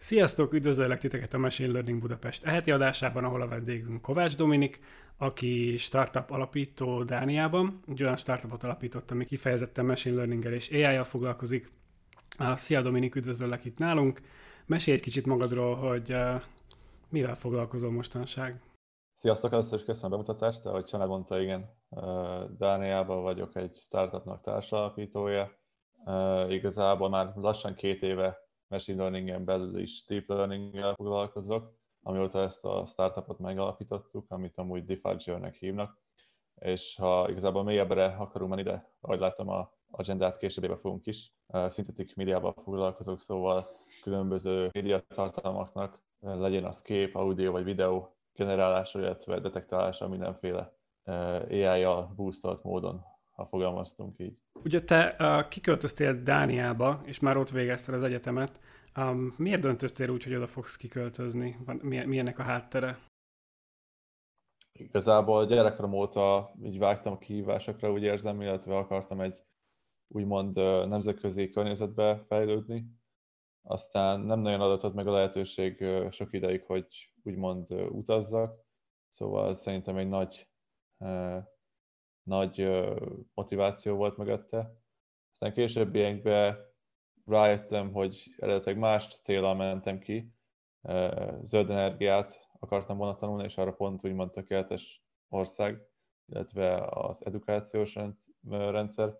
Sziasztok, üdvözöllek titeket a Machine Learning Budapest eheti adásában, ahol a vendégünk Kovács Dominik, aki startup alapító Dániában. Egy olyan startupot alapított, ami kifejezetten Machine learning és AI-jal foglalkozik. Szia Dominik, üdvözöllek itt nálunk. Mesélj egy kicsit magadról, hogy uh, mivel foglalkozol mostanság. Sziasztok, először is köszönöm a bemutatást, ahogy Csana mondta, igen, Dániában vagyok egy startupnak társalapítója. Igazából már lassan két éve machine learningen belül is deep learning foglalkozok, amióta ezt a startupot megalapítottuk, amit amúgy Defager-nek hívnak, és ha igazából mélyebbre akarunk menni, de ahogy láttam a agendát később fogunk is, szintetik médiával foglalkozok, szóval különböző média tartalmaknak, legyen az kép, audio vagy videó generálása, illetve detektálása mindenféle AI-jal boostolt módon, ha fogalmaztunk így. Ugye te uh, kiköltöztél Dániába, és már ott végezted az egyetemet. Um, miért döntöttél úgy, hogy oda fogsz kiköltözni? Van, milyen, milyennek a háttere? Igazából gyerekkorom óta így vágtam a kihívásokra, úgy érzem, illetve akartam egy úgymond nemzetközi környezetbe fejlődni. Aztán nem nagyon adatott meg a lehetőség sok ideig, hogy úgymond utazzak, szóval szerintem egy nagy nagy motiváció volt mögötte. Aztán későbbiekben rájöttem, hogy eredetileg más célral mentem ki, zöld energiát akartam volna tanulni, és arra pont úgymond tökéletes ország, illetve az edukációs rendszer.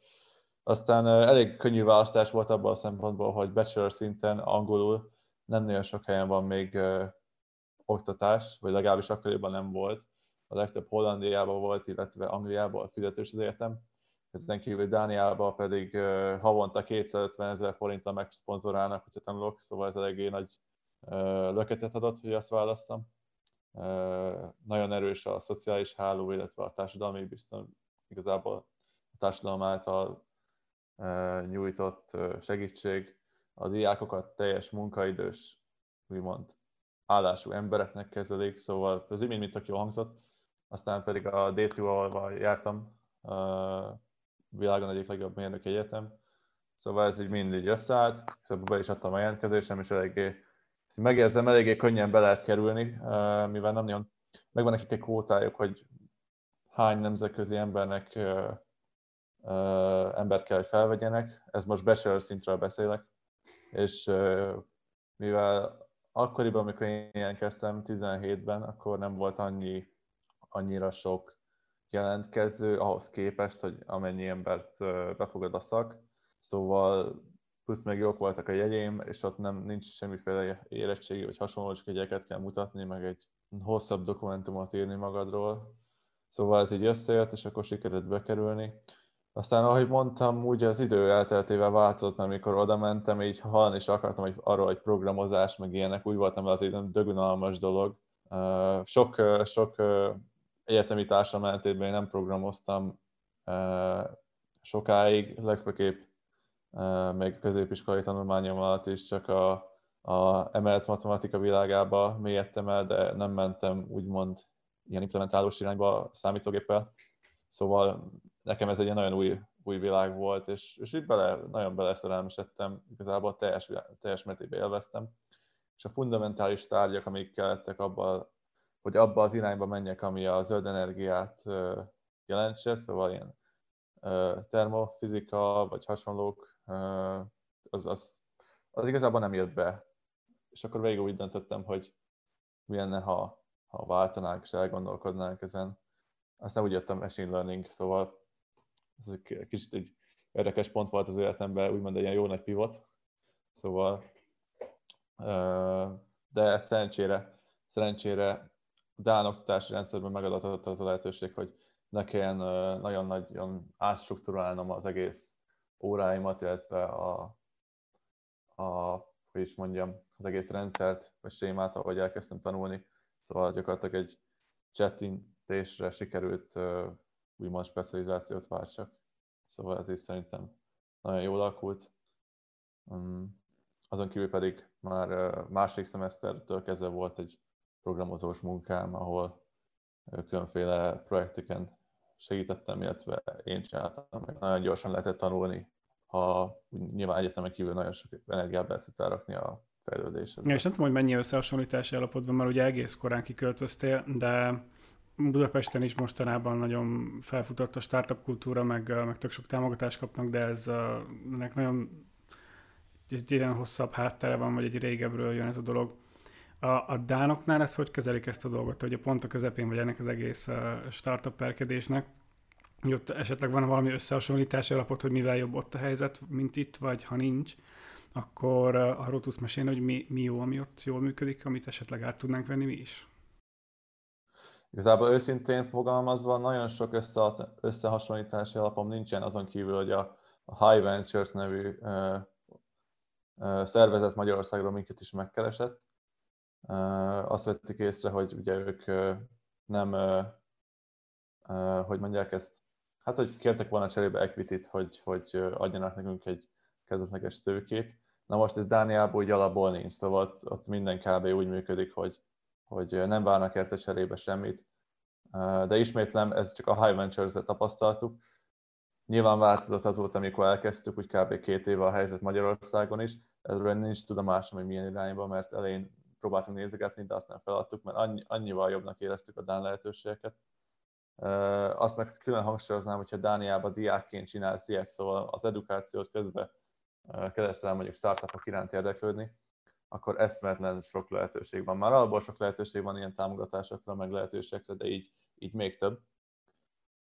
Aztán elég könnyű választás volt abban a szempontból, hogy bachelor szinten angolul nem nagyon sok helyen van még oktatás, vagy legalábbis akkoriban nem volt a legtöbb Hollandiában volt, illetve Angliában fizetős az egyetem. Ezen kívül Dániában pedig havonta 250 ezer forinttal megszponzorálnak, hogyha tanulok, szóval ez eléggé nagy löketet adott, hogy azt választam. Nagyon erős a szociális háló, illetve a társadalmi bizton igazából a társadalom által nyújtott segítség a diákokat teljes munkaidős, úgymond állású embereknek kezelik, szóval az imént, mint aki hangzott, aztán pedig a D2, ahol jártam, világon egyik legjobb mérnök egyetem, szóval ez így mindig összeállt, szóval be is adtam a jelentkezésem, és eléggé, megérzem, eléggé könnyen be lehet kerülni, mivel nem nagyon, megvan nekik egy kvótájuk, hogy hány nemzetközi embernek embert kell, hogy felvegyenek, ez most bachelor szintről beszélek, és mivel akkoriban, amikor én jelentkeztem 17-ben, akkor nem volt annyi annyira sok jelentkező ahhoz képest, hogy amennyi embert befogad a szak. Szóval plusz meg jók voltak a jegyém, és ott nem nincs semmiféle érettségi vagy hasonló, csak egyeket kell mutatni, meg egy hosszabb dokumentumot írni magadról. Szóval ez így összejött, és akkor sikerült bekerülni. Aztán, ahogy mondtam, úgy az idő elteltével változott, mert mikor oda mentem, így hallani is akartam hogy arról, hogy programozás, meg ilyenek, úgy voltam, hogy az egy dögunalmas dolog. Sok, sok egyetemi társam ellentétben én nem programoztam sokáig, legfőképp még középiskolai tanulmányom alatt is csak a, a emelt matematika világába mélyedtem el, de nem mentem úgymond ilyen implementálós irányba számítógéppel. Szóval nekem ez egy nagyon új, új világ volt, és, és itt bele, nagyon beleszerelmesedtem, igazából teljes, teljes mértékben élveztem. És a fundamentális tárgyak, amik kellettek abban hogy abba az irányba menjek, ami a zöld energiát jelentse, szóval ilyen termofizika vagy hasonlók, az, az, az igazából nem jött be. És akkor végül úgy döntöttem, hogy mi lenne, ha, ha váltanánk és elgondolkodnánk ezen. Aztán úgy jöttem machine learning, szóval ez egy kicsit egy érdekes pont volt az életemben, úgymond egy ilyen jó nagy pivot. Szóval, de szerencsére, szerencsére Dán oktatási rendszerben megadatott az a lehetőség, hogy ne kelljen nagyon nagyon átstruktúrálnom az egész óráimat, illetve a, a hogy is mondjam, az egész rendszert, vagy sémát, ahogy elkezdtem tanulni. Szóval gyakorlatilag egy chatintésre sikerült úgymond specializációt váltsak. Szóval ez is szerintem nagyon jól alakult. Mm, azon kívül pedig már második szemesztertől kezdve volt egy programozós munkám, ahol különféle projekteken segítettem, illetve én csináltam, meg nagyon gyorsan lehetett tanulni, ha nyilván egyetemen kívül nagyon sok energiát be tudtál rakni a fejlődésed. Ja, és nem tudom, hogy mennyi összehasonlítási alapod van, mert ugye egész korán kiköltöztél, de Budapesten is mostanában nagyon felfutott a startup kultúra, meg, meg tök sok támogatást kapnak, de ez ennek nagyon egy ilyen hosszabb háttere van, vagy egy régebről jön ez a dolog. A, a Dánoknál ezt hogy kezelik ezt a dolgot, hogy a pont a közepén vagy ennek az egész startup perkedésnek, hogy ott esetleg van valami összehasonlítási alapot, hogy mivel jobb ott a helyzet, mint itt, vagy ha nincs, akkor arról tudsz mesélni, hogy mi, mi jó, ami ott jól működik, amit esetleg át tudnánk venni mi is? Igazából őszintén fogalmazva nagyon sok össze, összehasonlítási alapom nincsen, azon kívül, hogy a, a High Ventures nevű ö, ö, szervezet Magyarországról minket is megkeresett. Azt vették észre, hogy ugye ők nem, hogy mondják ezt, hát hogy kértek volna cserébe equity hogy, hogy adjanak nekünk egy kezdetleges tőkét. Na most ez Dániából úgy alapból nincs, szóval ott, ott minden kb. úgy működik, hogy, hogy nem várnak érte cserébe semmit. De ismétlem, ez csak a High Ventures-et tapasztaltuk. Nyilván változott azóta, amikor elkezdtük, úgy kb. két éve a helyzet Magyarországon is. Ezről nincs tudomásom, hogy milyen irányba, mert elején próbáltunk nézegetni, de azt nem feladtuk, mert annyi, annyival jobbnak éreztük a Dán lehetőségeket. Azt meg külön hangsúlyoznám, hogyha Dániában diákként csinálsz ilyet, szóval az edukációt közben kezdesz el mondjuk startupok iránt érdeklődni, akkor eszmetlen sok lehetőség van. Már alapból sok lehetőség van ilyen támogatásokra, meg lehetőségekre, de így, így még több.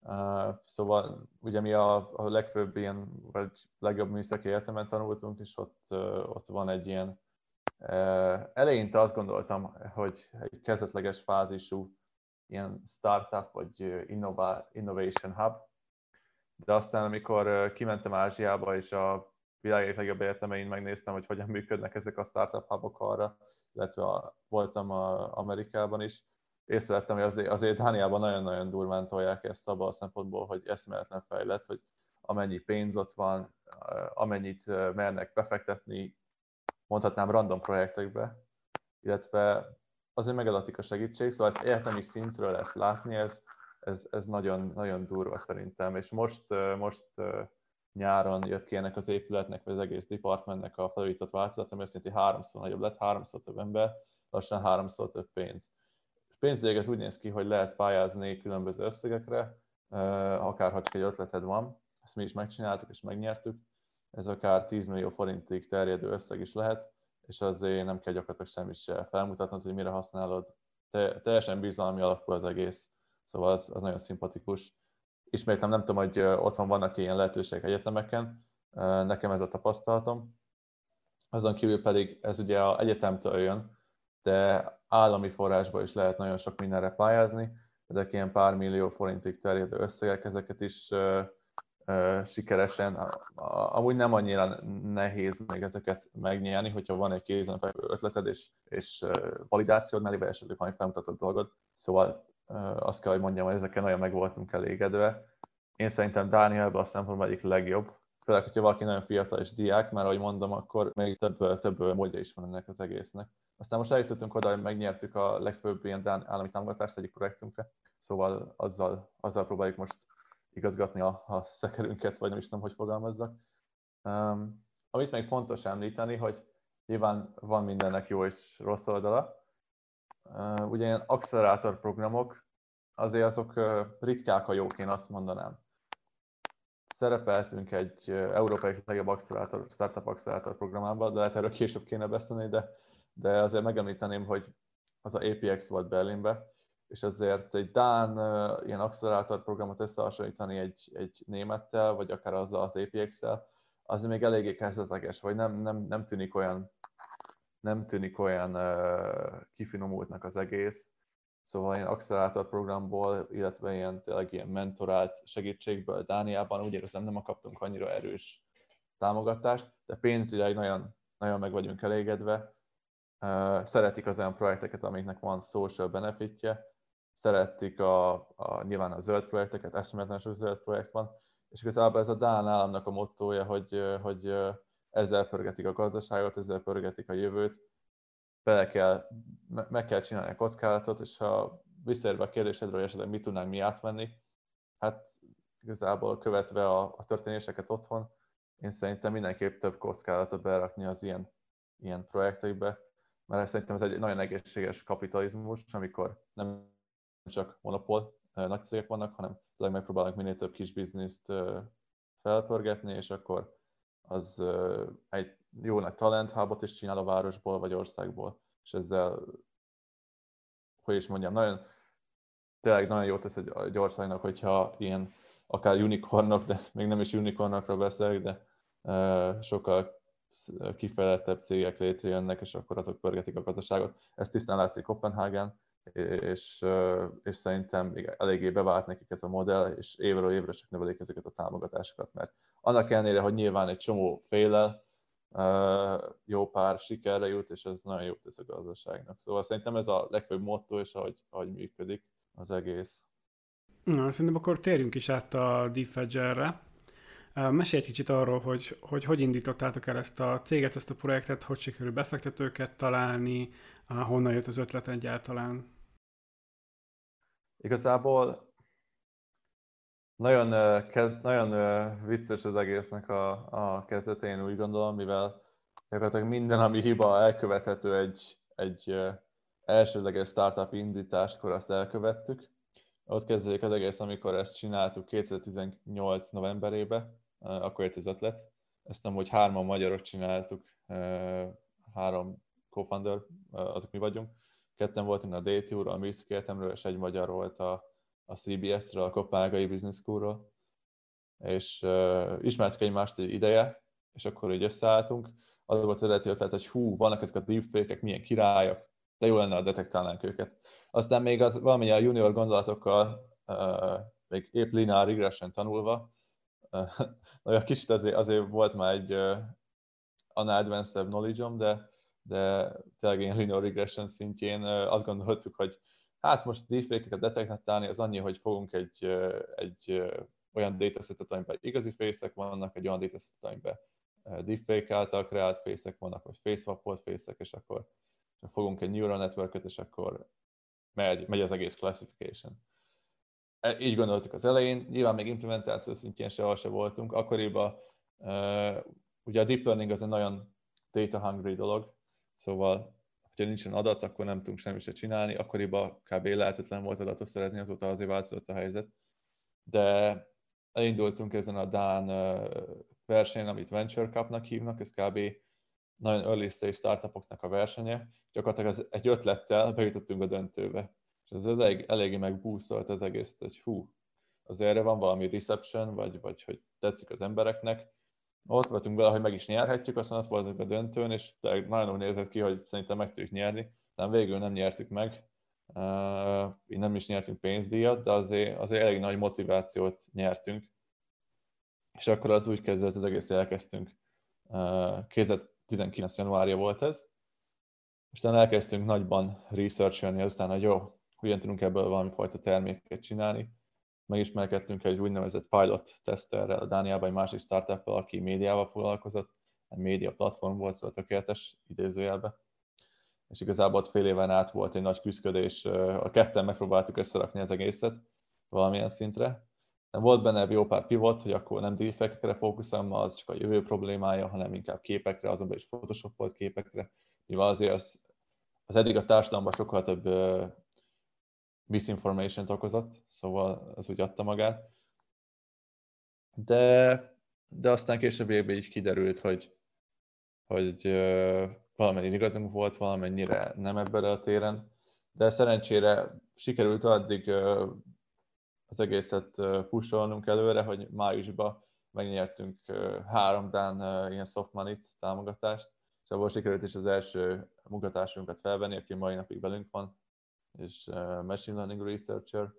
Uh, szóval ugye mi a, a legfőbb ilyen, vagy legjobb műszaki egyetemen tanultunk, és ott, uh, ott van egy ilyen, eleinte azt gondoltam, hogy egy kezdetleges fázisú ilyen startup, vagy innovation hub, de aztán amikor kimentem Ázsiába, és a világ legjobb egyetemein megnéztem, hogy hogyan működnek ezek a startup hubok arra, illetve a, voltam a Amerikában is, észrevettem, hogy azért, azért Dániában nagyon-nagyon durván tolják ezt abban a szempontból, hogy eszméletlen fejlett, hogy amennyi pénz ott van, amennyit mernek befektetni, mondhatnám random projektekbe, illetve azért megadatik a segítség, szóval ezt egyetemi szintről ezt látni, ez, ez, ez nagyon, nagyon durva szerintem, és most, most nyáron jött ki ennek az épületnek, vagy az egész departmentnek a felújított változat, ami azt jelenti, hogy háromszor nagyobb lett, háromszor több ember, lassan háromszor több pénz. És pénzügyileg ez úgy néz ki, hogy lehet pályázni különböző összegekre, akár ha csak egy ötleted van, ezt mi is megcsináltuk és megnyertük, ez akár 10 millió forintig terjedő összeg is lehet, és azért nem kell gyakorlatilag semmit se felmutatnod, hogy mire használod. Te, teljesen bizalmi alapú az egész, szóval az, az nagyon szimpatikus ismétlem nem tudom, hogy otthon vannak ilyen lehetőségek egyetemeken, nekem ez a tapasztalatom. Azon kívül pedig ez ugye a egyetemtől jön, de állami forrásból is lehet nagyon sok mindenre pályázni, ezek ilyen pár millió forintig terjedő összegek, ezeket is sikeresen, amúgy nem annyira nehéz még ezeket megnyerni, hogyha van egy kézenfekvő ötleted és, és validációd mellé, vagy esetleg valami felmutatott dolgod. Szóval azt kell, hogy mondjam, hogy ezeken nagyon meg voltunk elégedve. Én szerintem Dánielben a szempontból egyik legjobb, főleg, hogyha valaki nagyon fiatal és diák, mert ahogy mondom, akkor még több, több módja is van ennek az egésznek. Aztán most eljutottunk oda, hogy megnyertük a legfőbb ilyen Dán állami támogatást egyik projektünkre, szóval azzal, azzal próbáljuk most igazgatni a, a szekerünket, vagy nem is tudom, hogy fogalmazzak. Um, amit még fontos említeni, hogy nyilván van mindennek jó és rossz oldala, ugye ilyen accelerátor programok, azért azok ritkák a jók, én azt mondanám. Szerepeltünk egy európai legjobb accelerátor, startup accelerátor programában, de lehet erről később kéne beszélni, de, de azért megemlíteném, hogy az a APX volt Berlinbe, és azért egy Dán ilyen accelerátor programot összehasonlítani egy, egy némettel, vagy akár azzal az APX-tel, az még eléggé kezdetleges, vagy nem, nem, nem tűnik olyan nem tűnik olyan kifinomultnak az egész, szóval ilyen accelerátor programból, illetve ilyen tényleg ilyen mentorált segítségből Dániában úgy érzem nem kaptunk annyira erős támogatást, de pénzügyileg nagyon, nagyon meg vagyunk elégedve. Szeretik az olyan projekteket, amiknek van social benefitje, szeretik a, a, nyilván a zöld projekteket, eszméletlen sok zöld projekt van, és igazából ez a Dán államnak a mottója, hogy, hogy ezzel pörgetik a gazdaságot, ezzel pörgetik a jövőt, bele kell, meg kell csinálni a kockázatot, és ha visszaérve a kérdésedről, hogy esetleg mit tudnánk mi átvenni, hát igazából követve a, a történéseket otthon, én szerintem mindenképp több kockázatot berakni az ilyen, ilyen projektekbe, mert szerintem ez egy nagyon egészséges kapitalizmus, amikor nem csak monopól nagy cégek vannak, hanem tényleg megpróbálnak minél több kis bizniszt felpörgetni, és akkor az egy jó nagy talent is csinál a városból vagy országból, és ezzel, hogy is mondjam, nagyon, tényleg nagyon jó tesz egy országnak, hogyha ilyen akár unicornok, de még nem is unicornokról beszélek, de sokkal kifejlettebb cégek létrejönnek, és akkor azok pörgetik a gazdaságot. Ez tisztán látszik Kopenhágen, és, és szerintem eléggé bevált nekik ez a modell, és évről évre csak növelik ezeket a támogatásokat, mert annak ellenére, hogy nyilván egy csomó félel, jó pár sikerre jut, és ez nagyon jó tesz a gazdaságnak. Szóval szerintem ez a legfőbb motto, és ahogy, ahogy működik az egész. Na, szerintem akkor térjünk is át a Defedgerre. Mesélj egy kicsit arról, hogy, hogy hogy indítottátok el ezt a céget, ezt a projektet, hogy sikerül befektetőket találni, honnan jött az ötlet egyáltalán? Igazából nagyon, nagyon vicces az egésznek a, a kezdetén, úgy gondolom, mivel gyakorlatilag minden, ami hiba elkövethető egy, egy elsőleges startup indításkor, azt elkövettük. Ott kezdődik az egész, amikor ezt csináltuk 2018 novemberében, akkor jött az ötlet. Ezt nem, hogy hárman magyarok csináltuk, három co-founder, azok mi vagyunk. Ketten voltunk a DTU-ról, a Műszik Egyetemről, és egy magyar volt a, a CBS-ről, a Kopenhágai Business School-ról. És uh, ismertük egymást egy ideje, és akkor így összeálltunk. Az volt az eredeti ötlet, hogy hú, vannak ezek a deepfake milyen királyok, de jó lenne, ha detektálnánk őket. Aztán még az valamilyen junior gondolatokkal, uh, még épp linear regression tanulva, uh, kicsit azért, azért volt már egy uh, unadvanced knowledge de de tényleg ilyen linear regression szintjén azt gondoltuk, hogy hát most deepfake-eket detektálni az annyi, hogy fogunk egy, egy olyan datasetet, amiben igazi fészek vannak, egy olyan datasetet, amiben deepfake által kreált fészek vannak, vagy face fészek, és akkor fogunk egy neural network és akkor megy, megy az egész classification. E, így gondoltuk az elején, nyilván még implementáció szintjén sehol se voltunk, akkoriban ugye a deep learning az egy nagyon data hungry dolog, Szóval, hogyha nincsen adat, akkor nem tudunk semmit se csinálni. Akkoriban kb. lehetetlen volt adatot szerezni, azóta azért változott a helyzet. De elindultunk ezen a Dán versenyen, amit Venture Cup-nak hívnak, ez kb. nagyon early stage startupoknak a versenye. Gyakorlatilag az egy ötlettel bejutottunk a döntőbe. És ez elég, eléggé megbúszolt az egészet, hogy hú, az erre van valami reception, vagy, vagy hogy tetszik az embereknek, ott voltunk vele, hogy meg is nyerhetjük, aztán ott voltunk a döntőn, és nagyon úgy nézett ki, hogy szerintem meg tudjuk nyerni, de végül nem nyertük meg. Uh, nem is nyertünk pénzdíjat, de azért, azért elég nagy motivációt nyertünk. És akkor az úgy kezdődött az egész, elkezdtünk. Uh, 2019. januárja volt ez, és utána elkezdtünk nagyban researcholni aztán, hogy jó, hogyan tudunk ebből valami fajta terméket csinálni megismerkedtünk egy úgynevezett pilot teszterrel a Dániában, egy másik startup aki médiával foglalkozott, egy média platform volt, szóval tökéletes idézőjelbe. És igazából ott fél éven át volt egy nagy küzdködés, a ketten megpróbáltuk összerakni az egészet valamilyen szintre. Nem volt benne jó pár pivot, hogy akkor nem defektekre fókuszálom, az csak a jövő problémája, hanem inkább képekre, azonban is volt képekre, mivel azért az, az eddig a társadalomban sokkal több misinformation okozott, szóval az úgy adta magát. De, de aztán később évben is kiderült, hogy, hogy valamennyire igazunk volt, valamennyire nem ebben a téren, de szerencsére sikerült addig az egészet pusolnunk előre, hogy májusban megnyertünk három dán ilyen soft money támogatást, és abból sikerült is az első munkatársunkat felvenni, aki mai napig velünk van, és machine learning researcher,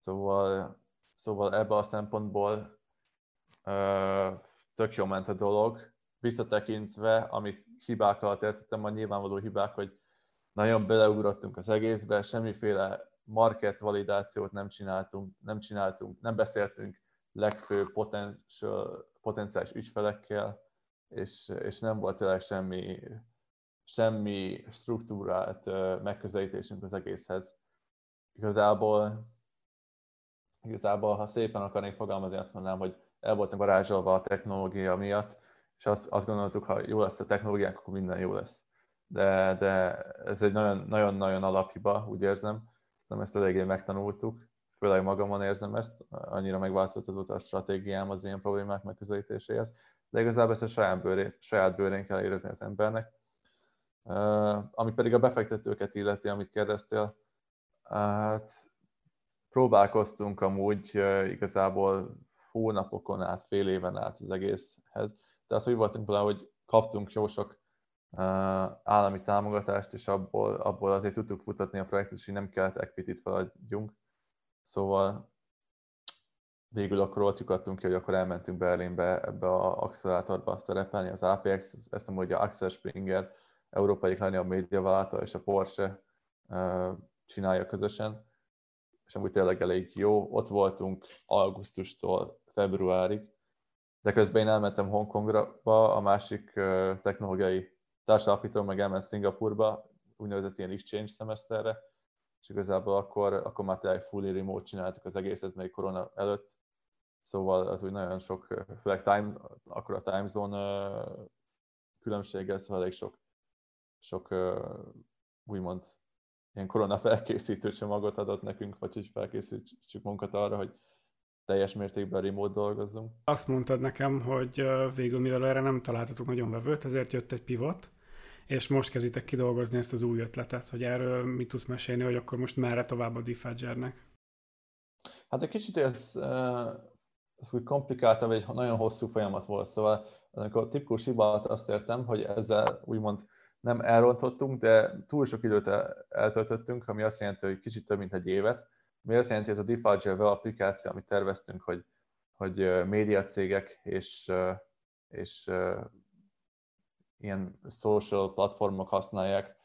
szóval, szóval ebbe a szempontból tök jó ment a dolog. Visszatekintve, amit hibák alatt értettem, a nyilvánvaló hibák, hogy nagyon beleugrottunk az egészbe, semmiféle market validációt nem csináltunk, nem csináltunk, nem beszéltünk legfőbb potenciális ügyfelekkel, és, és nem volt tényleg semmi semmi struktúrált megközelítésünk az egészhez. Igazából, igazából, ha szépen akarnék fogalmazni, azt mondanám, hogy el voltunk varázsolva a technológia miatt, és azt, azt gondoltuk, ha jó lesz a technológiánk, akkor minden jó lesz. De, de ez egy nagyon-nagyon alaphiba, úgy érzem, nem ezt eléggé megtanultuk, főleg magamon érzem ezt, annyira megváltozott a stratégiám az ilyen problémák megközelítéséhez, de igazából ezt a saját bőrén, saját bőrén kell érezni az embernek. Ami pedig a befektetőket illeti, amit kérdeztél, hát próbálkoztunk amúgy igazából hónapokon át, fél éven át az egészhez, de az úgy voltunk vele, hogy kaptunk jó sok állami támogatást, és abból, abból azért tudtuk futatni a projektet, és így nem kellett equity-t feladjunk. Szóval végül akkor ott lyukadtunk ki, hogy akkor elmentünk Berlinbe ebbe a accelerátorba szerepelni, az APX, ezt mondja, hogy Axel Springer, európai legnagyobb médiavállalata és a Porsche csinálja közösen, és amúgy tényleg elég jó. Ott voltunk augusztustól februárig, de közben én elmentem Hongkongra, a másik technológiai társadalapító meg elment Szingapurba, úgynevezett ilyen exchange szemeszterre, és igazából akkor, akkor már tényleg fully remote csináltuk az egészet még korona előtt, szóval az úgy nagyon sok, főleg time, akkor a time zone különbséggel, szóval elég sok, sok úgymond ilyen korona felkészítő csomagot adott nekünk, vagy hogy felkészítsük magunkat arra, hogy teljes mértékben remote dolgozzunk. Azt mondtad nekem, hogy végül mivel erre nem találtatok nagyon vevőt, ezért jött egy pivot, és most kezditek kidolgozni ezt az új ötletet, hogy erről mit tudsz mesélni, hogy akkor most merre tovább a Defadgernek? Hát egy kicsit ez, ez úgy komplikáltabb, egy nagyon hosszú folyamat volt, szóval amikor tipikus hibát azt értem, hogy ezzel úgymond nem elrontottunk, de túl sok időt eltöltöttünk, ami azt jelenti, hogy kicsit több mint egy évet, ami azt jelenti, hogy ez a Defagger web applikáció, amit terveztünk, hogy, hogy médiacégek és, és ilyen social platformok használják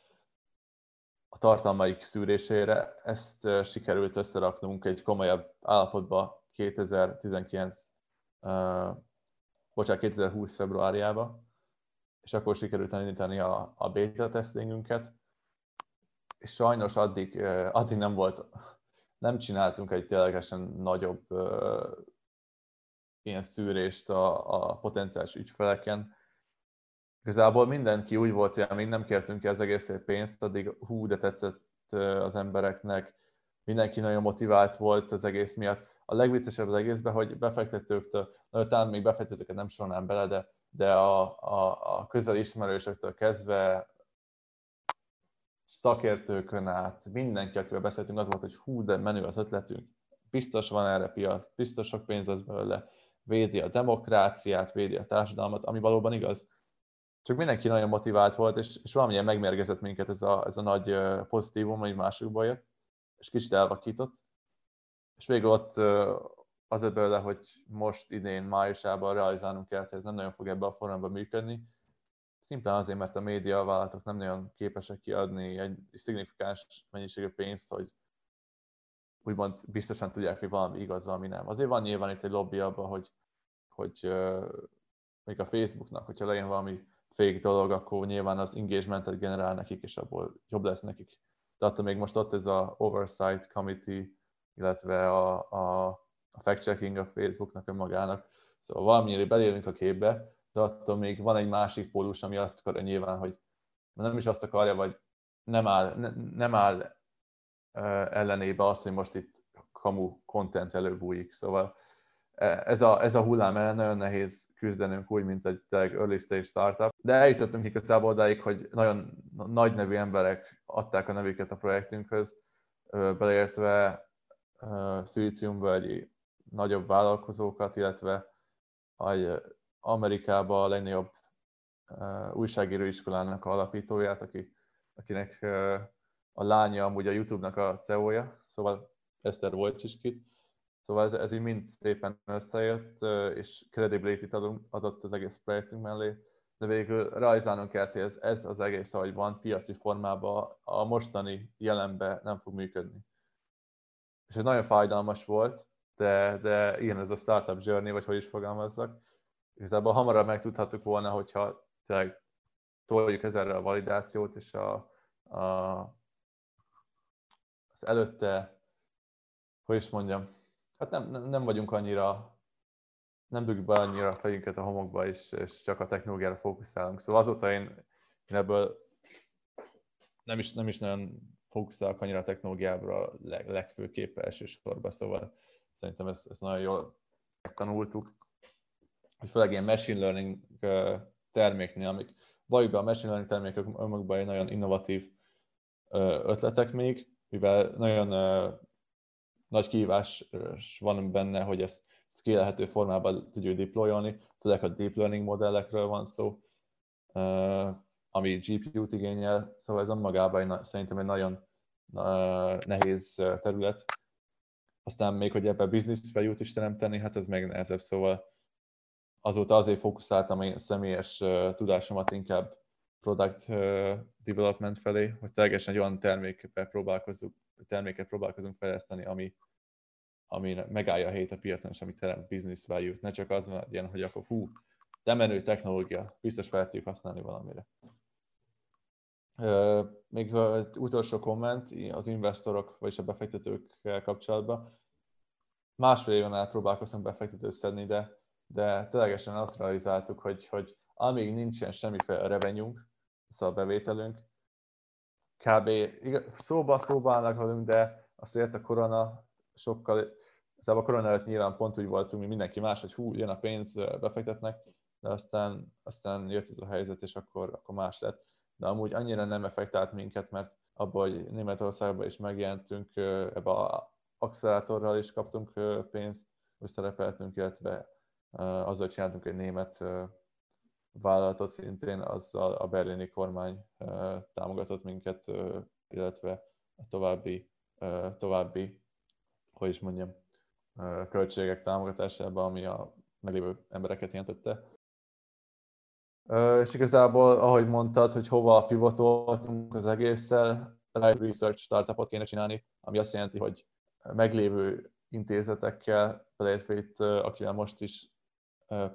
a tartalmaik szűrésére. Ezt sikerült összeraknunk egy komolyabb állapotba 2019, uh, bocsánat, 2020 februárjába, és akkor sikerült elindítani a, a beta testingünket, és sajnos addig, addig nem volt, nem csináltunk egy ténylegesen nagyobb ilyen szűrést a, a potenciális ügyfeleken, Igazából mindenki úgy volt, hogy amíg nem kértünk ki az egész pénzt, addig hú, de tetszett az embereknek, mindenki nagyon motivált volt az egész miatt. A legviccesebb az egészben, hogy befektetőktől, talán még befektetőket nem sorolnám bele, de, de a, a, a közeli ismerősöktől kezdve szakértőkön át, mindenki, akivel beszéltünk, az volt, hogy hú, de menő az ötletünk, biztos van erre piac, biztos sok pénz az belőle, védi a demokráciát, védi a társadalmat, ami valóban igaz csak mindenki nagyon motivált volt, és, és valamilyen megmérgezett minket ez a, ez a nagy pozitívum, hogy másokba jött, és kicsit elvakított. És végül ott az belőle, hogy most idén májusában realizálnunk kell, hogy ez nem nagyon fog ebbe a formában működni. Szimplán azért, mert a média vállalatok nem nagyon képesek kiadni egy szignifikáns mennyiségű pénzt, hogy úgymond biztosan tudják, hogy valami igaz, valami nem. Azért van nyilván itt egy lobby abban, hogy, hogy még a Facebooknak, hogyha legyen valami fake dolog, akkor nyilván az engagementet generál nekik, és abból jobb lesz nekik. De attól még most ott ez a Oversight Committee, illetve a, a, a fact-checking a Facebooknak önmagának. Szóval valamire belélünk a képbe, de attól még van egy másik pólus, ami azt akarja nyilván, hogy nem is azt akarja, vagy nem áll, ne, nem áll ellenébe az, hogy most itt kamu content előbújik. Szóval ez a, ez a hullám ellen nagyon nehéz küzdenünk úgy, mint egy early stage startup. De eljutottunk igazából odáig, hogy nagyon nagy nevű emberek adták a nevüket a projektünkhöz, beleértve szilíciumvölgyi nagyobb vállalkozókat, illetve Amerikában a legnagyobb újságíróiskolának a alapítóját, aki, akinek a lánya amúgy a YouTube-nak a CEO-ja, szóval Eszter Wojcicki, Szóval ez, ez így mind szépen összejött, és credibility-t adott az egész projektünk mellé, de végül realizálnunk kell, hogy ez, ez az egész, ahogy van, piaci formában a mostani jelenben nem fog működni. És ez nagyon fájdalmas volt, de, de ilyen ez a startup journey, vagy hogy is fogalmazzak. Igazából hamarabb megtudhattuk volna, hogyha tényleg toljuk ezerre a validációt, és a, a, az előtte, hogy is mondjam, hát nem, nem, nem vagyunk annyira nem dugjuk be annyira a fejünket a homokba, és, és csak a technológiára fókuszálunk. Szóval azóta én, én ebből nem is, nem is nagyon fókuszálok annyira a technológiára leg, legfőképp elsősorban, szóval szerintem ezt, ezt nagyon jól tanultuk, hogy főleg ilyen machine learning terméknél, amik be a machine learning termékek önmagukban egy nagyon innovatív ötletek még, mivel nagyon nagy kihívás van benne, hogy ezt scalelhető formában tudjuk deployolni, tudják a deep learning modellekről van szó, ami GPU-t igényel, szóval ez önmagában szerintem egy nagyon nehéz terület. Aztán még, hogy ebben business value-t is teremteni, hát ez még nehezebb, szóval azóta azért fókuszáltam a személyes tudásomat inkább product development felé, hogy teljesen egy olyan terméket próbálkozunk, terméket próbálkozunk fejleszteni, ami, ami megállja a helyét a piacon, és ami teremt business value-t. Ne csak az legyen, hogy akkor hú, de menő technológia, biztos fel tudjuk használni valamire. Még egy utolsó komment az investorok, vagyis a befektetőkkel kapcsolatban. Másfél éven át próbálkoztunk befektetőt szedni, de, de ténylegesen azt realizáltuk, hogy, hogy amíg nincsen semmiféle revenyünk, szóval bevételünk, kb. szóba szóba állnak velünk, de azt ért a korona sokkal, szóval a korona előtt nyilván pont úgy voltunk, mi mindenki más, hogy hú, jön a pénz, befektetnek, de aztán, aztán jött ez a helyzet, és akkor, akkor más lett. De amúgy annyira nem effektált minket, mert abban, hogy Németországban is megjelentünk, ebbe a accelerátorral is kaptunk pénzt, hogy szerepeltünk, illetve azzal csináltunk egy német vállalatot szintén, azzal a berlini kormány támogatott minket, illetve a további, további, hogy is mondjam, költségek támogatásában, ami a meglévő embereket jelentette. És igazából, ahogy mondtad, hogy hova pivotoltunk az egésszel, research startupot kéne csinálni, ami azt jelenti, hogy meglévő intézetekkel, beleértve itt, akivel most is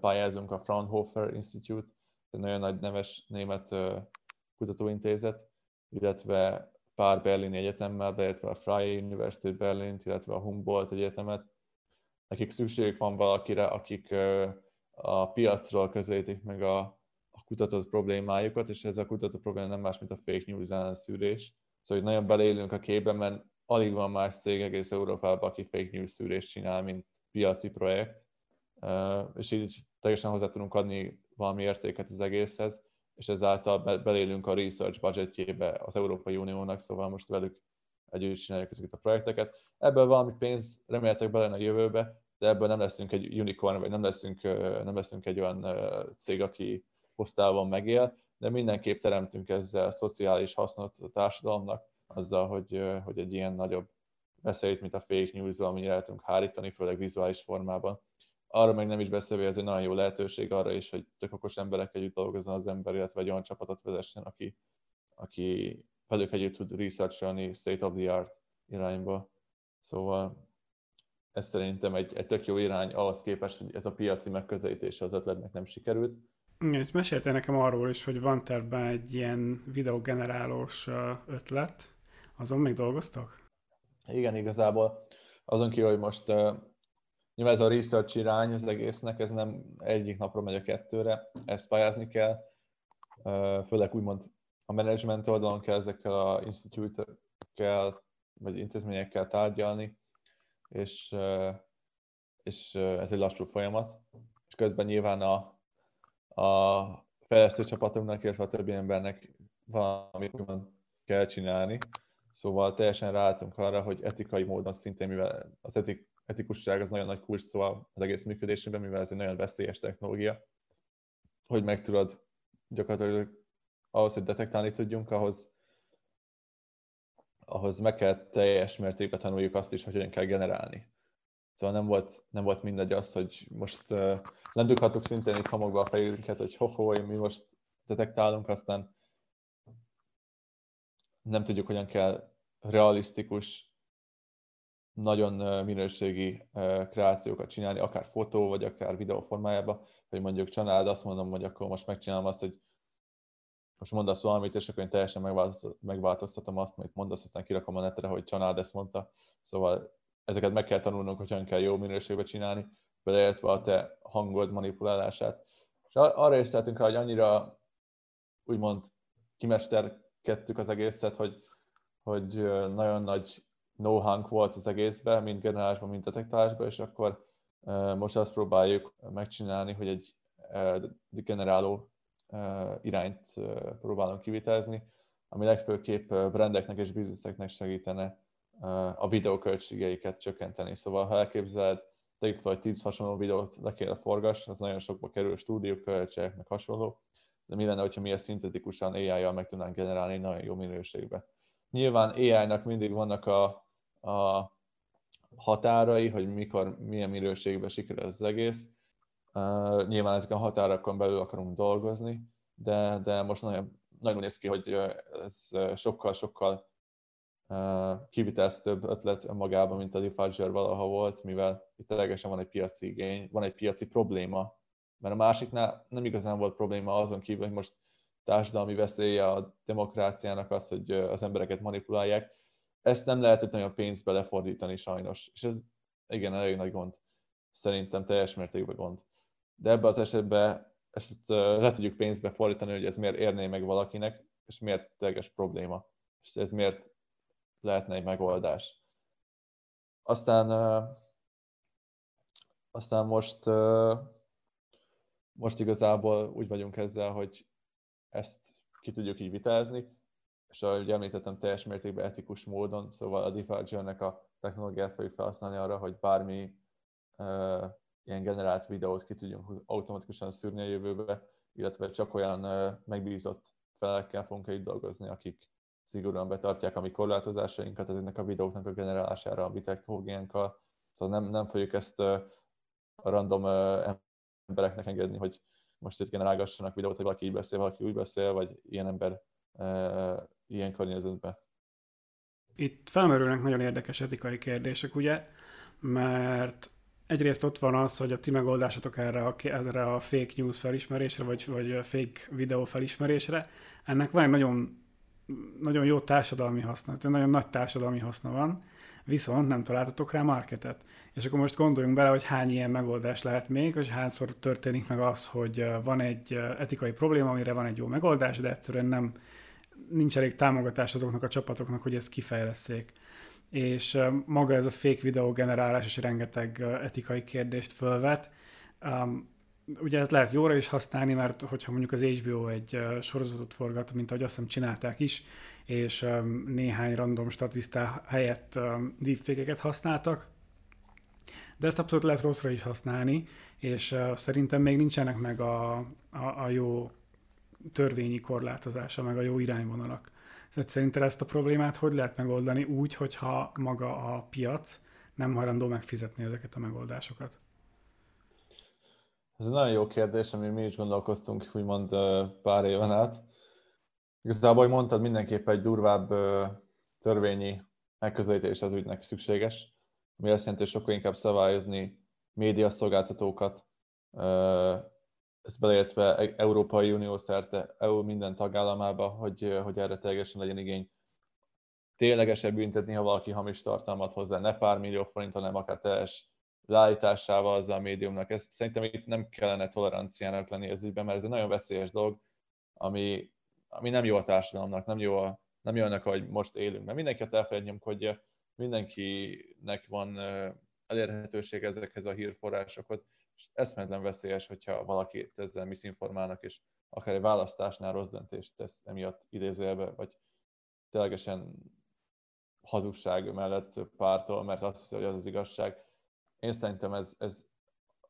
pályázunk a Fraunhofer Institute, egy nagyon nagy neves német kutatóintézet, illetve pár berlini egyetemmel, beértve a Freie University Berlin, illetve a Humboldt Egyetemet. Nekik szükségük van valakire, akik a piacról közelítik meg a, a kutatott problémájukat, és ez a kutatott probléma nem más, mint a fake news ellenszűrés. Szóval hogy nagyon beleélünk a képbe, mert alig van más cég egész Európában, aki fake news szűrést csinál, mint piaci projekt és így teljesen hozzá tudunk adni valami értéket az egészhez, és ezáltal belélünk a research budgetjébe az Európai Uniónak, szóval most velük együtt csináljuk ezeket a projekteket. Ebből valami pénz remélhetőleg bele a jövőbe, de ebből nem leszünk egy unicorn, vagy nem leszünk, nem leszünk egy olyan cég, aki posztálban megél, de mindenképp teremtünk ezzel szociális hasznot a társadalomnak, azzal, hogy, hogy egy ilyen nagyobb veszélyt, mint a fake news, el tudunk hárítani, főleg vizuális formában arra meg nem is beszélve, ez egy nagyon jó lehetőség arra is, hogy tök okos emberek együtt dolgozzon az ember, illetve egy olyan csapatot vezessen, aki, aki velük együtt tud researcholni state of the art irányba. Szóval ez szerintem egy, egy tök jó irány ahhoz képest, hogy ez a piaci megközelítése az ötletnek nem sikerült. És meséltél nekem arról is, hogy van tervben egy ilyen videogenerálós ötlet. Azon még dolgoztak? Igen, igazából azon kívül, hogy most Nyilván ez a research irány az egésznek, ez nem egyik napra megy a kettőre, ezt pályázni kell, főleg úgymond a management oldalon kell ezekkel a institute-kell, vagy intézményekkel tárgyalni, és, és ez egy lassú folyamat. És közben nyilván a, a fejlesztő csapatunknak, illetve a többi embernek valamit kell csinálni. Szóval teljesen ráálltunk arra, hogy etikai módon szintén, mivel az etik, etikusság az nagyon nagy kulcs szóval az egész működésében, mivel ez egy nagyon veszélyes technológia, hogy meg tudod gyakorlatilag ahhoz, hogy detektálni tudjunk, ahhoz, ahhoz meg kell teljes mértékben tanuljuk azt is, hogy hogyan kell generálni. Szóval nem volt, nem volt mindegy az, hogy most uh, lendülhattuk szintén itt hamogva a fejünket, hogy ho mi most detektálunk, aztán nem tudjuk, hogyan kell realisztikus nagyon minőségi kreációkat csinálni, akár fotó, vagy akár videó formájában, hogy mondjuk család azt mondom, hogy akkor most megcsinálom azt, hogy most mondasz valamit, és akkor én teljesen megváltoztatom azt, amit mondasz, aztán kirakom a netre, hogy család ezt mondta. Szóval ezeket meg kell tanulnunk, hogy hogyan kell jó minőségben csinálni, beleértve a te hangod manipulálását. És arra is rá, hogy annyira úgymond kimesterkedtük az egészet, hogy, hogy nagyon nagy no volt az egészben, mind generálásban, mind detektálásban, és akkor most azt próbáljuk megcsinálni, hogy egy generáló irányt próbálunk kivitelezni, ami legfőképp brandeknek és bizniszeknek segítene a videóköltségeiket csökkenteni. Szóval ha elképzeled, tegyük fel, hogy 10 hasonló videót le kéne forgass, az nagyon sokba kerül, stúdióköltségek, meg hasonló, de mi lenne, hogyha mi ezt szintetikusan AI-jal meg tudnánk generálni nagyon jó minőségbe. Nyilván AI-nak mindig vannak a, a határai, hogy mikor, milyen minőségben sikerül az egész. Uh, nyilván ezeken a határokon belül akarunk dolgozni, de, de most nagyon, nagyon néz ki, hogy ez sokkal-sokkal uh, kivitelezőbb ötlet magában, mint a Diffuser valaha volt, mivel itt teljesen van egy piaci igény, van egy piaci probléma, mert a másiknál nem igazán volt probléma azon kívül, hogy most társadalmi veszélye a demokráciának az, hogy az embereket manipulálják, ezt nem lehetett nagyon pénzbe lefordítani sajnos, és ez igen, elég nagy gond. Szerintem teljes mértékben gond. De ebben az esetben ezt le tudjuk pénzbe fordítani, hogy ez miért érné meg valakinek, és miért teljes probléma, és ez miért lehetne egy megoldás. Aztán, aztán most, most igazából úgy vagyunk ezzel, hogy ezt ki tudjuk így vitezni, és ahogy említettem, teljes mértékben etikus módon, szóval a Diffuger-nek a technológiát fogjuk felhasználni arra, hogy bármi uh, ilyen generált videót ki tudjunk automatikusan szűrni a jövőbe, illetve csak olyan uh, megbízott felekkel fogunk így dolgozni, akik szigorúan betartják a mi korlátozásainkat ezeknek a videóknak a generálására a mi technológiánkkal. Szóval nem, nem fogjuk ezt uh, a random uh, embereknek engedni, hogy most itt generálgassanak videót, hogy valaki így beszél, valaki úgy beszél, vagy ilyen ember ilyen környezetben. Itt felmerülnek nagyon érdekes etikai kérdések, ugye, mert egyrészt ott van az, hogy a ti megoldásatok erre a, erre a fake news felismerésre, vagy, vagy fake videó felismerésre, ennek van egy nagyon, nagyon jó társadalmi haszna, tehát nagyon nagy társadalmi haszna van, viszont nem találtatok rá marketet. És akkor most gondoljunk bele, hogy hány ilyen megoldás lehet még, hogy hányszor történik meg az, hogy van egy etikai probléma, amire van egy jó megoldás, de egyszerűen nem nincs elég támogatás azoknak a csapatoknak, hogy ezt kifejleszék. És maga ez a fake videó generálás is rengeteg etikai kérdést fölvet. Um, ugye ezt lehet jóra is használni, mert hogyha mondjuk az HBO egy sorozatot forgat, mint ahogy azt hiszem csinálták is, és néhány random statisztá helyett deepfake-eket használtak, de ezt abszolút lehet rosszra is használni, és szerintem még nincsenek meg a, a, a jó törvényi korlátozása, meg a jó irányvonalak. Szóval szerinted ezt a problémát hogy lehet megoldani úgy, hogyha maga a piac nem hajlandó megfizetni ezeket a megoldásokat? Ez egy nagyon jó kérdés, ami mi is gondolkoztunk, úgymond pár éven át. Igazából, ahogy mondtad, mindenképpen egy durvább törvényi megközelítés az ügynek szükséges, ami azt jelenti, hogy sokkal inkább szabályozni médiaszolgáltatókat, ezt beleértve e- Európai Unió szerte, EU minden tagállamába, hogy, hogy erre teljesen legyen igény. Ténylegesen büntetni, ha valaki hamis tartalmat hozzá, ne pár millió forint, hanem akár teljes leállításával az a médiumnak. Ez, szerintem itt nem kellene toleranciának lenni ez ügyben, mert ez egy nagyon veszélyes dolog, ami, ami nem jó a társadalomnak, nem jó, a, nem jó annak, hogy most élünk. Mert mindenkit elfelejtjünk, hogy mindenkinek van elérhetőség ezekhez a hírforrásokhoz, és eszméletlen veszélyes, hogyha valaki ezzel miszinformálnak, és akár egy választásnál rossz döntést tesz emiatt idézőjelbe, vagy ténylegesen hazugság mellett pártol, mert azt hiszi, hogy az az igazság. Én szerintem ez, ez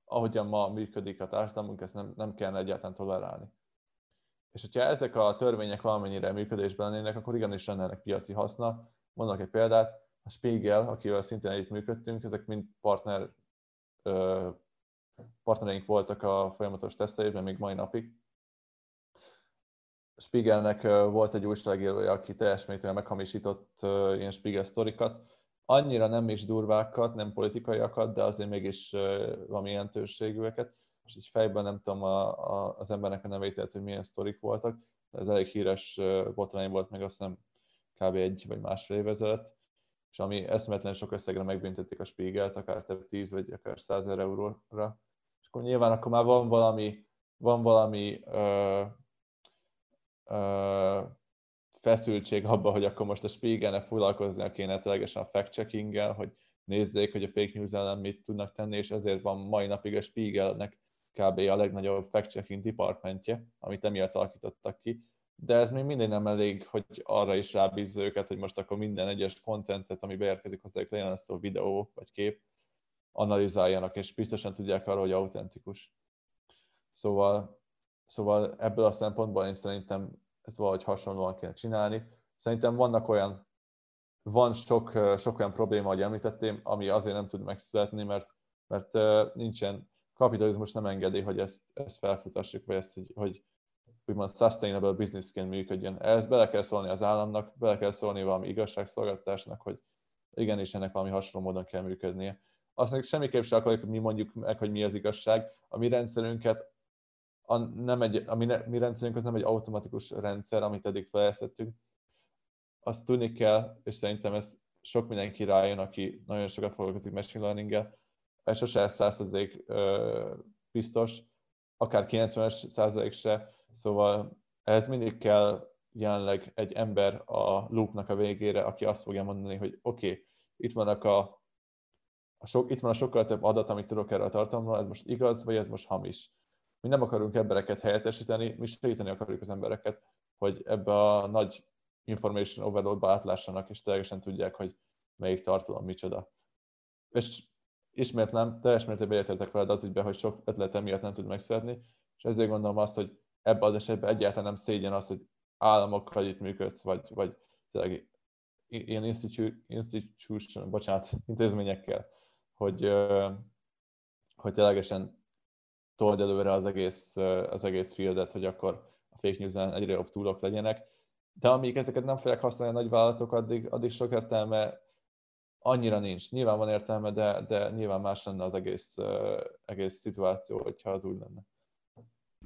ahogyan ma működik a társadalmunk, ezt nem, nem kellene egyáltalán tolerálni. És hogyha ezek a törvények valamennyire működésben lennének, akkor igenis lenne ennek piaci haszna. Mondok egy példát, a Spiegel, akivel szintén együtt működtünk, ezek mind partner partnereink voltak a folyamatos tesztelésben még mai napig. Spiegelnek volt egy újságírója, aki teljes mértékben meghamisított ilyen Spiegel sztorikat. Annyira nem is durvákat, nem politikaiakat, de azért mégis valami jelentőségűeket. És így fejben nem tudom a, a, az embernek a nevét, hogy milyen sztorik voltak. Ez elég híres botrány volt, meg azt hiszem kb. egy vagy másfél év ezelőtt. és ami eszmetlen sok összegre megbüntették a Spiegelt, akár több 10 vagy akár 100 euróra. És akkor nyilván akkor már van valami, van valami ö, ö, feszültség abban, hogy akkor most a Spiegelnek foglalkoznia kéne ténylegesen a fact-checkinggel, hogy nézzék, hogy a fake news ellen mit tudnak tenni, és ezért van mai napig a Spiegelnek kb. a legnagyobb fact-checking departmentje, amit emiatt alakítottak ki, de ez még mindig nem elég, hogy arra is rábízza őket, hogy most akkor minden egyes kontentet, ami beérkezik hozzájuk, legyen az szó videó vagy kép, analizáljanak, és biztosan tudják arra, hogy autentikus. Szóval, szóval ebből a szempontból én szerintem ez valahogy hasonlóan kéne csinálni. Szerintem vannak olyan, van sok, sok olyan probléma, ahogy említettem, ami azért nem tud megszületni, mert, mert nincsen, kapitalizmus nem engedi, hogy ezt, ezt felfutassuk, vagy ezt, hogy, hogy úgymond sustainable businessként működjön. Ehhez bele kell szólni az államnak, bele kell szólni valami igazságszolgáltatásnak, hogy igenis ennek valami hasonló módon kell működnie. Azt mondjuk semmiképp sem akarjuk, hogy mi mondjuk meg, hogy mi az igazság. A mi rendszerünket, a, nem egy, a mi, mi rendszerünk az nem egy automatikus rendszer, amit eddig fejlesztettünk. Azt tudni kell, és szerintem ez sok mindenki rájön, aki nagyon sokat foglalkozik machine learning-el, ez sose 100% biztos, akár 90 százalék se, Szóval ehhez mindig kell jelenleg egy ember a loopnak a végére, aki azt fogja mondani, hogy oké, okay, itt vannak a, a sok, itt van a sokkal több adat, amit tudok erre a tartalomról, ez most igaz, vagy ez most hamis. Mi nem akarunk embereket helyettesíteni, mi segíteni akarjuk az embereket, hogy ebbe a nagy information overload-ba átlássanak, és teljesen tudják, hogy melyik tartalom micsoda. És ismétlem, teljes mértékben értetek veled az ügyben, hogy sok ötlet miatt nem tud megszületni, és ezért gondolom azt, hogy ebben az esetben egyáltalán nem szégyen az, hogy államokkal itt működsz, vagy, vagy tényleg ilyen institu- institution, bocsánat, intézményekkel, hogy, hogy ténylegesen told előre az egész, az egész fieldet, hogy akkor a fake news-en egyre jobb túlok legyenek. De amíg ezeket nem fogják használni a nagy vállalatok, addig, addig sok értelme annyira nincs. Nyilván van értelme, de, de nyilván más lenne az egész, egész szituáció, hogyha az úgy lenne.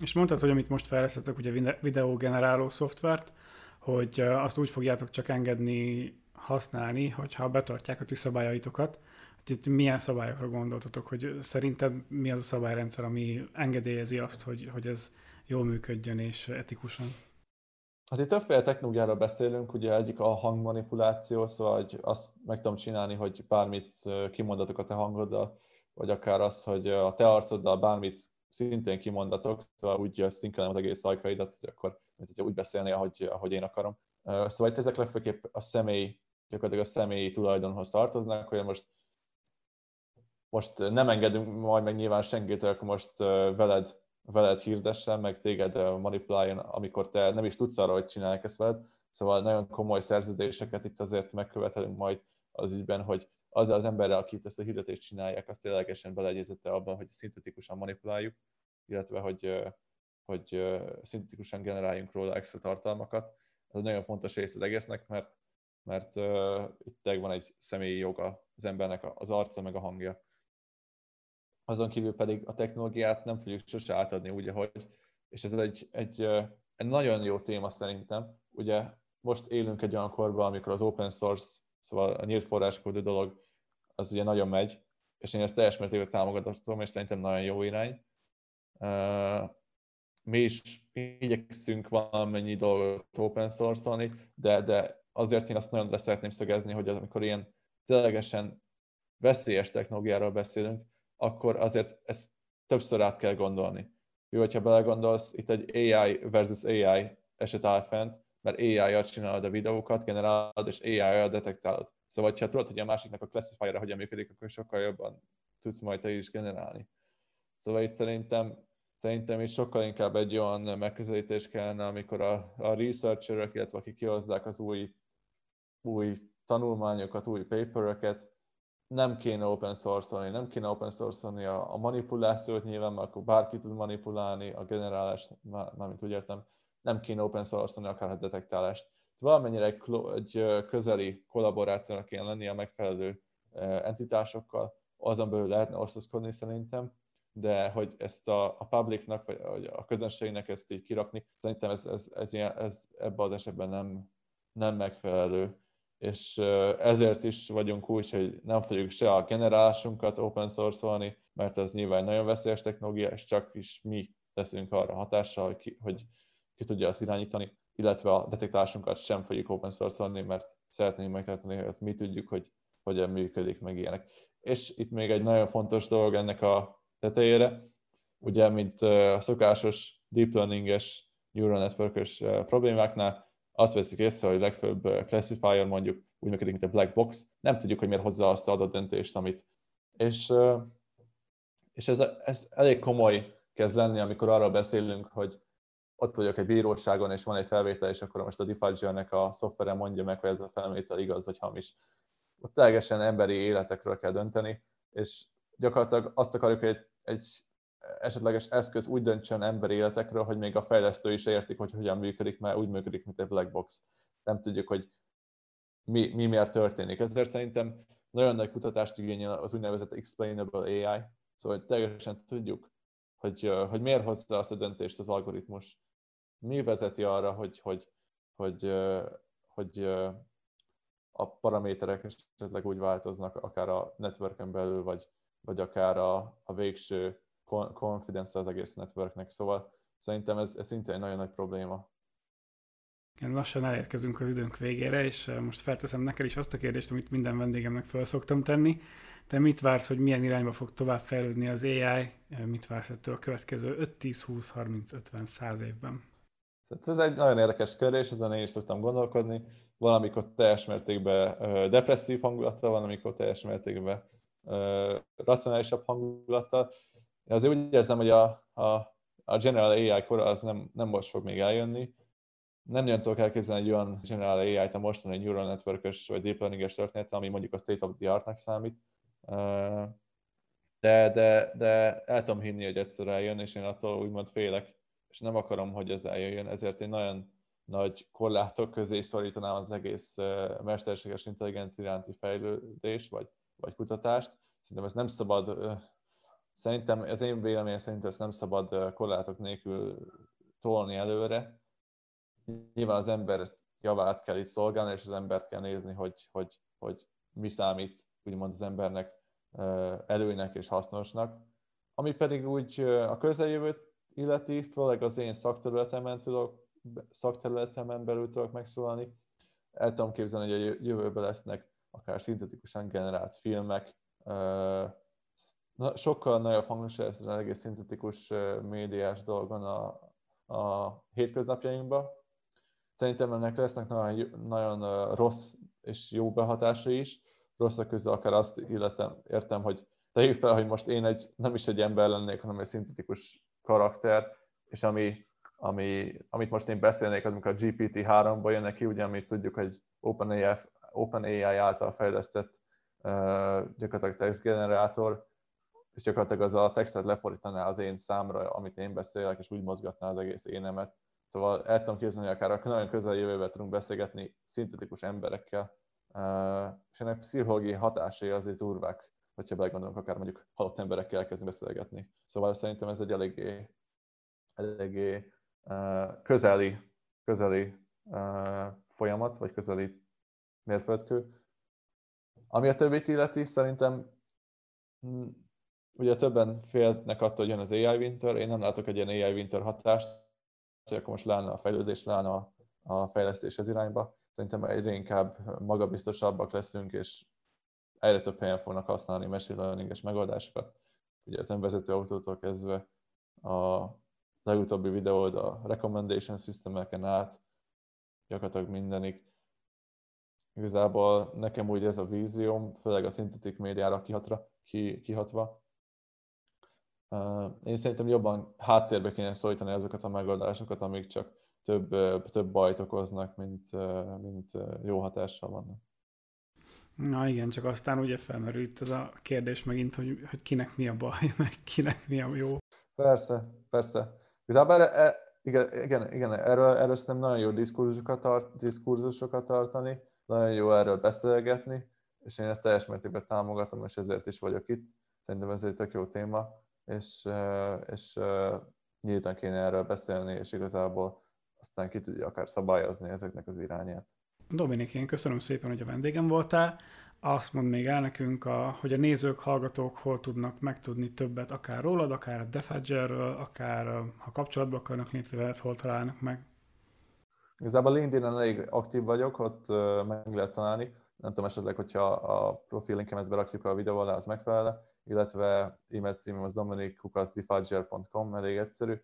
És mondtad, hogy amit most fejlesztettek, ugye videógeneráló szoftvert, hogy azt úgy fogjátok csak engedni használni, hogyha betartják a ti szabályaitokat. Itt milyen szabályokra gondoltatok, hogy szerinted mi az a szabályrendszer, ami engedélyezi azt, hogy, hogy ez jól működjön és etikusan? Hát itt többféle technológiára beszélünk, ugye egyik a hangmanipuláció, szóval hogy azt meg tudom csinálni, hogy bármit kimondatok a te hangoddal, vagy akár az, hogy a te arcoddal bármit szintén kimondatok, szóval úgy szinkelem az egész ajkaidat, hogy akkor mint hogyha úgy beszélnél, ahogy, ahogy én akarom. Szóval itt ezek legfőképp a személy, gyakorlatilag a személyi tulajdonhoz tartoznak, hogy most most nem engedünk majd meg nyilván senkitől, akkor most veled, veled hirdessen, meg téged manipuláljon, amikor te nem is tudsz arra, hogy csinálják ezt veled. Szóval nagyon komoly szerződéseket itt azért megkövetelünk majd az ügyben, hogy azzal az emberrel, akit ezt a hirdetést csinálják, azt ténylegesen beleegyezette abban, hogy szintetikusan manipuláljuk, illetve hogy, hogy szintetikusan generáljunk róla extra tartalmakat. Ez egy nagyon fontos rész az egésznek, mert, mert uh, itt van egy személyi joga az embernek az arca meg a hangja. Azon kívül pedig a technológiát nem fogjuk sose átadni úgy, ahogy, és ez egy, egy, egy nagyon jó téma szerintem. Ugye most élünk egy olyan korban, amikor az open source Szóval a nyílt forráskódú dolog az ugye nagyon megy, és én ezt teljes mértékben támogatom, és szerintem nagyon jó irány. Mi is igyekszünk valamennyi dolgot open source de, de azért én azt nagyon le szeretném szögezni, hogy amikor ilyen ténylegesen veszélyes technológiáról beszélünk, akkor azért ezt többször át kell gondolni. Jó, hogyha belegondolsz, itt egy AI versus AI eset áll fent, mert AI-jal csinálod a videókat, generálod, és AI-jal detektálod. Szóval, ha tudod, hogy a másiknak a classifier hogyan működik, akkor sokkal jobban tudsz majd te is generálni. Szóval itt szerintem, szerintem is sokkal inkább egy olyan megközelítés kellene, amikor a, a researcherek, illetve akik kihozzák az új, új tanulmányokat, új papereket, nem kéne open source nem kéne open source a, a manipulációt nyilván, mert akkor bárki tud manipulálni, a generálást, mármint úgy értem, nem kéne open source akár a detektálást. Valamennyire egy, egy közeli kollaborációnak kéne lenni a megfelelő entitásokkal, azon belül lehetne osztozkodni szerintem, de hogy ezt a, a publicnak, vagy a közönségnek ezt így kirakni, szerintem ez, ez, ez, ilyen, ez ebben az esetben nem, nem megfelelő. És ezért is vagyunk úgy, hogy nem fogjuk se a generálásunkat open source-olni, mert ez nyilván nagyon veszélyes technológia, és csak is mi leszünk arra hatással, hogy ki, hogy ki tudja azt irányítani, illetve a detektálásunkat sem fogjuk open source-olni, mert szeretnénk megtartani, hogy ezt mi tudjuk, hogy hogyan működik, meg ilyenek. És itt még egy nagyon fontos dolog ennek a tetejére, ugye, mint a szokásos deep learning-es neural network problémáknál, azt veszik észre, hogy legfőbb classifier mondjuk úgy működik, mint a black box, nem tudjuk, hogy miért hozza azt a adott döntést, amit. És, és ez, ez elég komoly kezd lenni, amikor arról beszélünk, hogy ott vagyok egy bíróságon, és van egy felvétel, és akkor most a Diffuger-nek a szoftvere mondja meg, hogy ez a felvétel igaz vagy hamis. Ott teljesen emberi életekről kell dönteni, és gyakorlatilag azt akarjuk, hogy egy, egy esetleges eszköz úgy döntsön emberi életekről, hogy még a fejlesztő is értik, hogy hogyan működik, mert úgy működik, mint egy black box. Nem tudjuk, hogy mi, mi miért történik. Ezért szerintem nagyon nagy kutatást igényel az úgynevezett explainable AI, szóval hogy teljesen tudjuk, hogy, hogy miért hozza azt a döntést az algoritmus, mi vezeti arra, hogy, hogy, hogy, hogy a paraméterek esetleg úgy változnak, akár a networken belül, vagy, vagy akár a, a végső confidence az egész networknek. Szóval szerintem ez, ez szintén egy nagyon nagy probléma. Igen, lassan elérkezünk az időnk végére, és most felteszem neked is azt a kérdést, amit minden vendégemnek fel szoktam tenni. Te mit vársz, hogy milyen irányba fog tovább fejlődni az AI? Mit vársz ettől a következő 5, 10, 20, 30, 50, 100 évben? Ez egy nagyon érdekes kérdés, ezen én is szoktam gondolkodni. Valamikor teljes mértékben depresszív hangulattal, van, amikor teljes mértékben racionálisabb hangulattal. Én azért úgy érzem, hogy a, a, a General AI kora az nem, nem most fog még eljönni. Nem nagyon tudok elképzelni egy olyan General AI-t a mostani Neural network vagy Deep Learning-es történet, ami mondjuk a state of the art-nak számít. De, de, de el tudom hinni, hogy egyszer eljön, és én attól úgymond félek, és nem akarom, hogy ez eljöjjön, ezért én nagyon nagy korlátok közé szorítanám az egész mesterséges intelligencia iránti fejlődés, vagy, vagy kutatást. Szerintem ez nem szabad Szerintem, az én véleményem szerint ezt nem szabad korlátok nélkül tolni előre. Nyilván az ember javát kell itt szolgálni, és az embert kell nézni, hogy, hogy, hogy mi számít úgymond az embernek előnynek és hasznosnak. Ami pedig úgy a közeljövőt illeti, főleg az én szakterületemen tudok, szakterületemen belül tudok megszólalni. El tudom képzelni, hogy a jövőben lesznek akár szintetikusan generált filmek, na, sokkal nagyobb hangsúly ez az egész szintetikus médiás dolgon a, a hétköznapjainkban. Szerintem ennek lesznek nagyon, nagyon rossz és jó behatásai is. Rosszak közül akár azt illetem, értem, hogy tegyük fel, hogy most én egy, nem is egy ember lennék, hanem egy szintetikus karakter, és ami, ami, amit most én beszélnék, az amikor a GPT-3-ból jönnek ki, ugye, amit tudjuk, hogy OpenAI, OpenAI által fejlesztett uh, gyakorlatilag textgenerátor, és gyakorlatilag az a textet lefordítaná az én számra, amit én beszélek, és úgy mozgatná az egész énemet. Szóval el tudom képzelni, hogy akár nagyon közel jövőben tudunk beszélgetni szintetikus emberekkel, és ennek pszichológiai hatásai azért durvák, hogyha belegondolunk, akár mondjuk halott emberekkel elkezdünk beszélgetni. Szóval szerintem ez egy eléggé, eléggé közeli, közeli folyamat, vagy közeli mérföldkő. Ami a többit illeti, szerintem ugye többen félnek attól, hogy jön az AI winter, én nem látok egy ilyen AI winter hatást, hogy akkor most leállna a fejlődés, leállna a, a fejlesztés az irányba. Szerintem egyre inkább magabiztosabbak leszünk, és egyre több helyen fognak használni machine learning-es megoldásokat. Ugye az önvezető autótól kezdve a legutóbbi videód a recommendation systemeken át, gyakorlatilag mindenik. Igazából nekem úgy ez a vízióm, főleg a szintetik médiára kihatra, kihatva, én szerintem jobban háttérbe kéne szólítani azokat a megoldásokat, amik csak több, több bajt okoznak, mint, mint jó hatással vannak. Na igen, csak aztán ugye felmerül itt ez a kérdés megint, hogy, hogy kinek mi a baj, meg kinek mi a jó. Persze, persze. Igazából e, igen, igen, igen, erről, erről szerintem nagyon jó diskurzusokat, tart, diskurzusokat tartani, nagyon jó erről beszélgetni, és én ezt teljes mértékben támogatom, és ezért is vagyok itt. Szerintem ez egy tök jó téma és, és nyíltan kéne erről beszélni, és igazából aztán ki tudja akár szabályozni ezeknek az irányát. Dominik, én köszönöm szépen, hogy a vendégem voltál. Azt mond még el nekünk, a, hogy a nézők, hallgatók hol tudnak megtudni többet, akár rólad, akár a Defadgerről, akár ha kapcsolatba akarnak lépni veled, hol találnak meg. Igazából LinkedIn-en elég aktív vagyok, ott meg lehet találni. Nem tudom esetleg, hogyha a profil linkemet berakjuk a videó alá, az megfelel, illetve e-mail címem az dominikkukasdefudger.com, elég egyszerű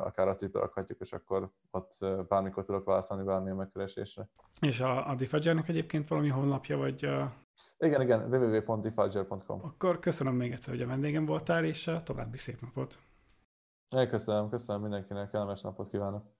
akár azt is berakhatjuk, és akkor ott bármikor tudok válaszolni bármilyen megkeresésre. És a, a Diffagernek egyébként valami honlapja, vagy... A... Igen, igen, www.diffager.com. Akkor köszönöm még egyszer, hogy a vendégem voltál, és további szép napot. Én köszönöm, köszönöm mindenkinek, kellemes napot kívánok.